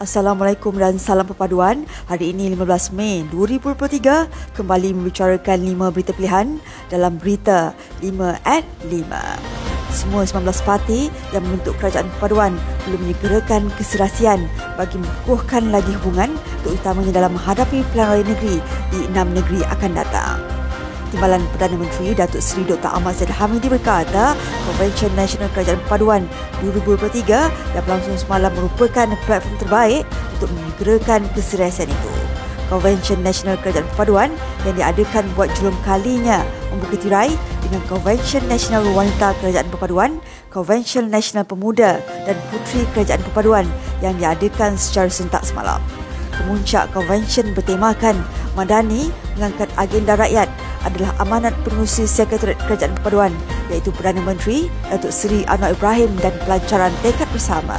Assalamualaikum dan salam perpaduan. Hari ini 15 Mei 2023 kembali membicarakan 5 berita pilihan dalam berita 5 at 5. Semua 19 parti yang membentuk kerajaan perpaduan perlu menyegerakan keserasian bagi mengukuhkan lagi hubungan terutamanya dalam menghadapi pilihan raya negeri di enam negeri akan datang. Timbalan Perdana Menteri Datuk Seri Dr. Ahmad Zaid Hamidi berkata, Convention Nasional Kerajaan Perpaduan 2023 yang berlangsung semalam merupakan platform terbaik untuk menyegerakan keserasian itu. Convention Nasional Kerajaan Perpaduan yang diadakan buat julung kalinya membuka tirai dengan Convention Nasional Wanita Kerajaan Perpaduan, Convention Nasional Pemuda dan Puteri Kerajaan Perpaduan yang diadakan secara sentak semalam. Kemuncak konvensyen bertemakan Madani mengangkat agenda rakyat adalah amanat pengurusi Sekretariat Kerajaan Perpaduan iaitu Perdana Menteri Datuk Seri Anwar Ibrahim dan pelancaran tekad bersama.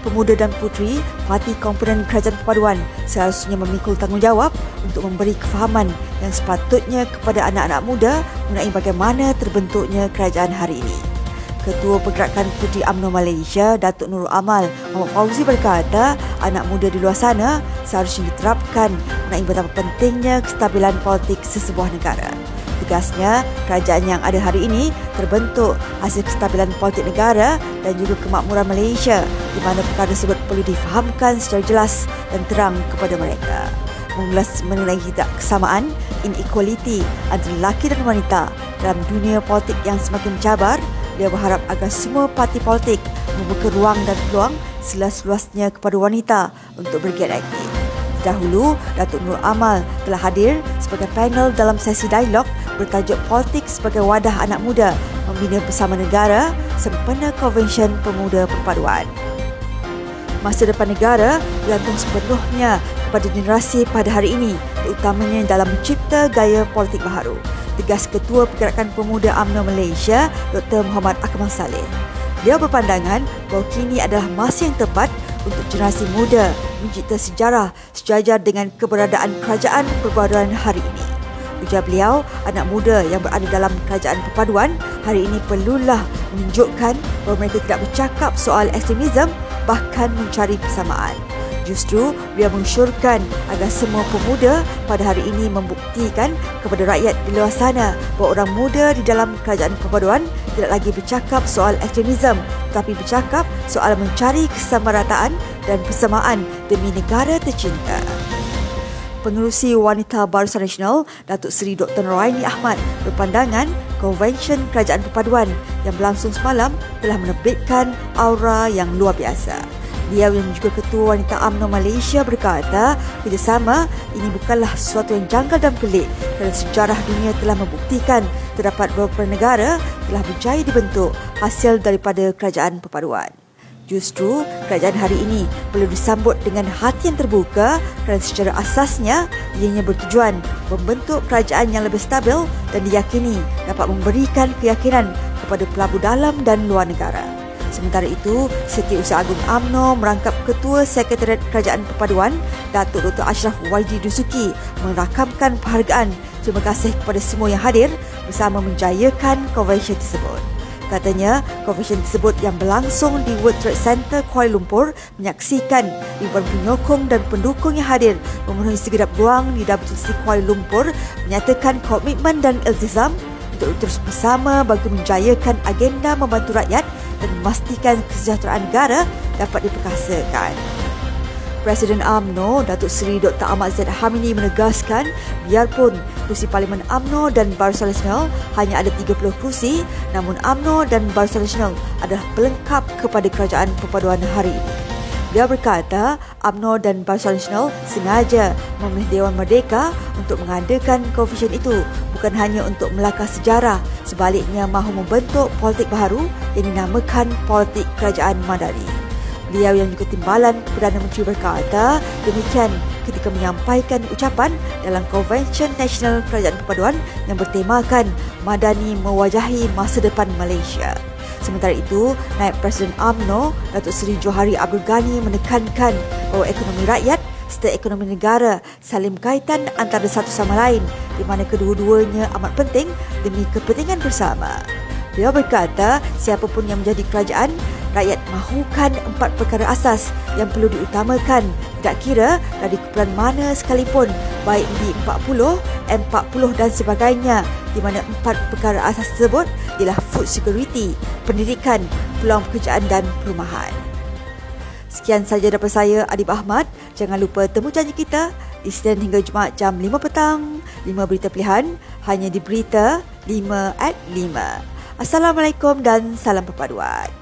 Pemuda dan puteri parti komponen Kerajaan Perpaduan seharusnya memikul tanggungjawab untuk memberi kefahaman yang sepatutnya kepada anak-anak muda mengenai bagaimana terbentuknya kerajaan hari ini. Ketua Pergerakan Puteri UMNO Malaysia, Datuk Nurul Amal, Muhammad Fauzi berkata, anak muda di luar sana seharusnya diterapkan mengenai betapa pentingnya kestabilan politik sesebuah negara. Tegasnya, kerajaan yang ada hari ini terbentuk hasil kestabilan politik negara dan juga kemakmuran Malaysia di mana perkara tersebut perlu difahamkan secara jelas dan terang kepada mereka. Mengulas mengenai tidak kesamaan, inequality antara lelaki dan wanita dalam dunia politik yang semakin cabar, dia berharap agar semua parti politik membuka ruang dan peluang seluas-luasnya kepada wanita untuk bergiat aktif. Dahulu, Datuk Nur Amal telah hadir sebagai panel dalam sesi dialog bertajuk Politik sebagai Wadah Anak Muda Membina Bersama Negara sempena Konvensyen Pemuda Perpaduan. Masa depan negara bergantung sepenuhnya kepada generasi pada hari ini terutamanya dalam mencipta gaya politik baharu tegas Ketua Pergerakan Pemuda UMNO Malaysia, Dr. Muhammad Akmal Saleh. Dia berpandangan bahawa kini adalah masa yang tepat untuk generasi muda mencipta sejarah sejajar dengan keberadaan kerajaan perpaduan hari ini. Ujar beliau, anak muda yang berada dalam kerajaan perpaduan hari ini perlulah menunjukkan bahawa mereka tidak bercakap soal ekstremisme bahkan mencari kesamaan. Justru dia mensyurkan agar semua pemuda pada hari ini membuktikan kepada rakyat di luar sana bahawa orang muda di dalam kerajaan perpaduan tidak lagi bercakap soal ekstremisme tetapi bercakap soal mencari kesamarataan dan persamaan demi negara tercinta. Pengerusi Wanita Barisan Nasional Datuk Seri Dr. Noraini Ahmad berpandangan Konvensyen Kerajaan Perpaduan yang berlangsung semalam telah menerbitkan aura yang luar biasa. Dia yang juga Ketua Wanita UMNO Malaysia berkata, kerjasama ini bukanlah sesuatu yang janggal dan pelik kerana sejarah dunia telah membuktikan terdapat beberapa negara telah berjaya dibentuk hasil daripada kerajaan perpaduan. Justru, kerajaan hari ini perlu disambut dengan hati yang terbuka kerana secara asasnya ianya bertujuan membentuk kerajaan yang lebih stabil dan diyakini dapat memberikan keyakinan kepada pelabur dalam dan luar negara. Sementara itu, Setiausaha Agung AMNO merangkap Ketua Sekretariat Kerajaan Perpaduan, Datuk Dr. Ashraf Waidi Dusuki merakamkan penghargaan terima kasih kepada semua yang hadir bersama menjayakan konvensyen tersebut. Katanya, konvensyen tersebut yang berlangsung di World Trade Center Kuala Lumpur menyaksikan ribuan penyokong dan pendukung yang hadir memenuhi segedap ruang di WTC Kuala Lumpur menyatakan komitmen dan iltizam untuk terus bersama bagi menjayakan agenda membantu rakyat dan memastikan kesejahteraan negara dapat diperkasakan. Presiden AMNO Datuk Seri Dr. Ahmad Zaid Hamini menegaskan biarpun kursi Parlimen AMNO dan Barisan Nasional hanya ada 30 kursi namun AMNO dan Barisan Nasional adalah pelengkap kepada kerajaan perpaduan hari ini. Dia berkata AMNO dan Barisan Nasional sengaja memilih Dewan Merdeka untuk mengadakan konvensyen itu bukan hanya untuk melakar sejarah, sebaliknya mahu membentuk politik baru yang dinamakan politik kerajaan Madani. Beliau yang juga timbalan Perdana Menteri berkata demikian ketika menyampaikan ucapan dalam Konvensyen Nasional Kerajaan Perpaduan yang bertemakan Madani Mewajahi Masa Depan Malaysia. Sementara itu, Naib Presiden AMNO, Datuk Seri Johari Abdul Ghani menekankan bahawa ekonomi rakyat serta ekonomi negara saling berkaitan antara satu sama lain di mana kedua-duanya amat penting demi kepentingan bersama. Beliau berkata, siapapun yang menjadi kerajaan rakyat mahukan empat perkara asas yang perlu diutamakan tak kira dari kumpulan mana sekalipun baik B40, M40 dan sebagainya di mana empat perkara asas tersebut ialah food security, pendidikan, peluang pekerjaan dan perumahan. Sekian saja daripada saya Adib Ahmad. Jangan lupa temu janji kita Isnin hingga Jumaat jam 5 petang 5 berita pilihan hanya di Berita 5 at 5 Assalamualaikum dan salam perpaduan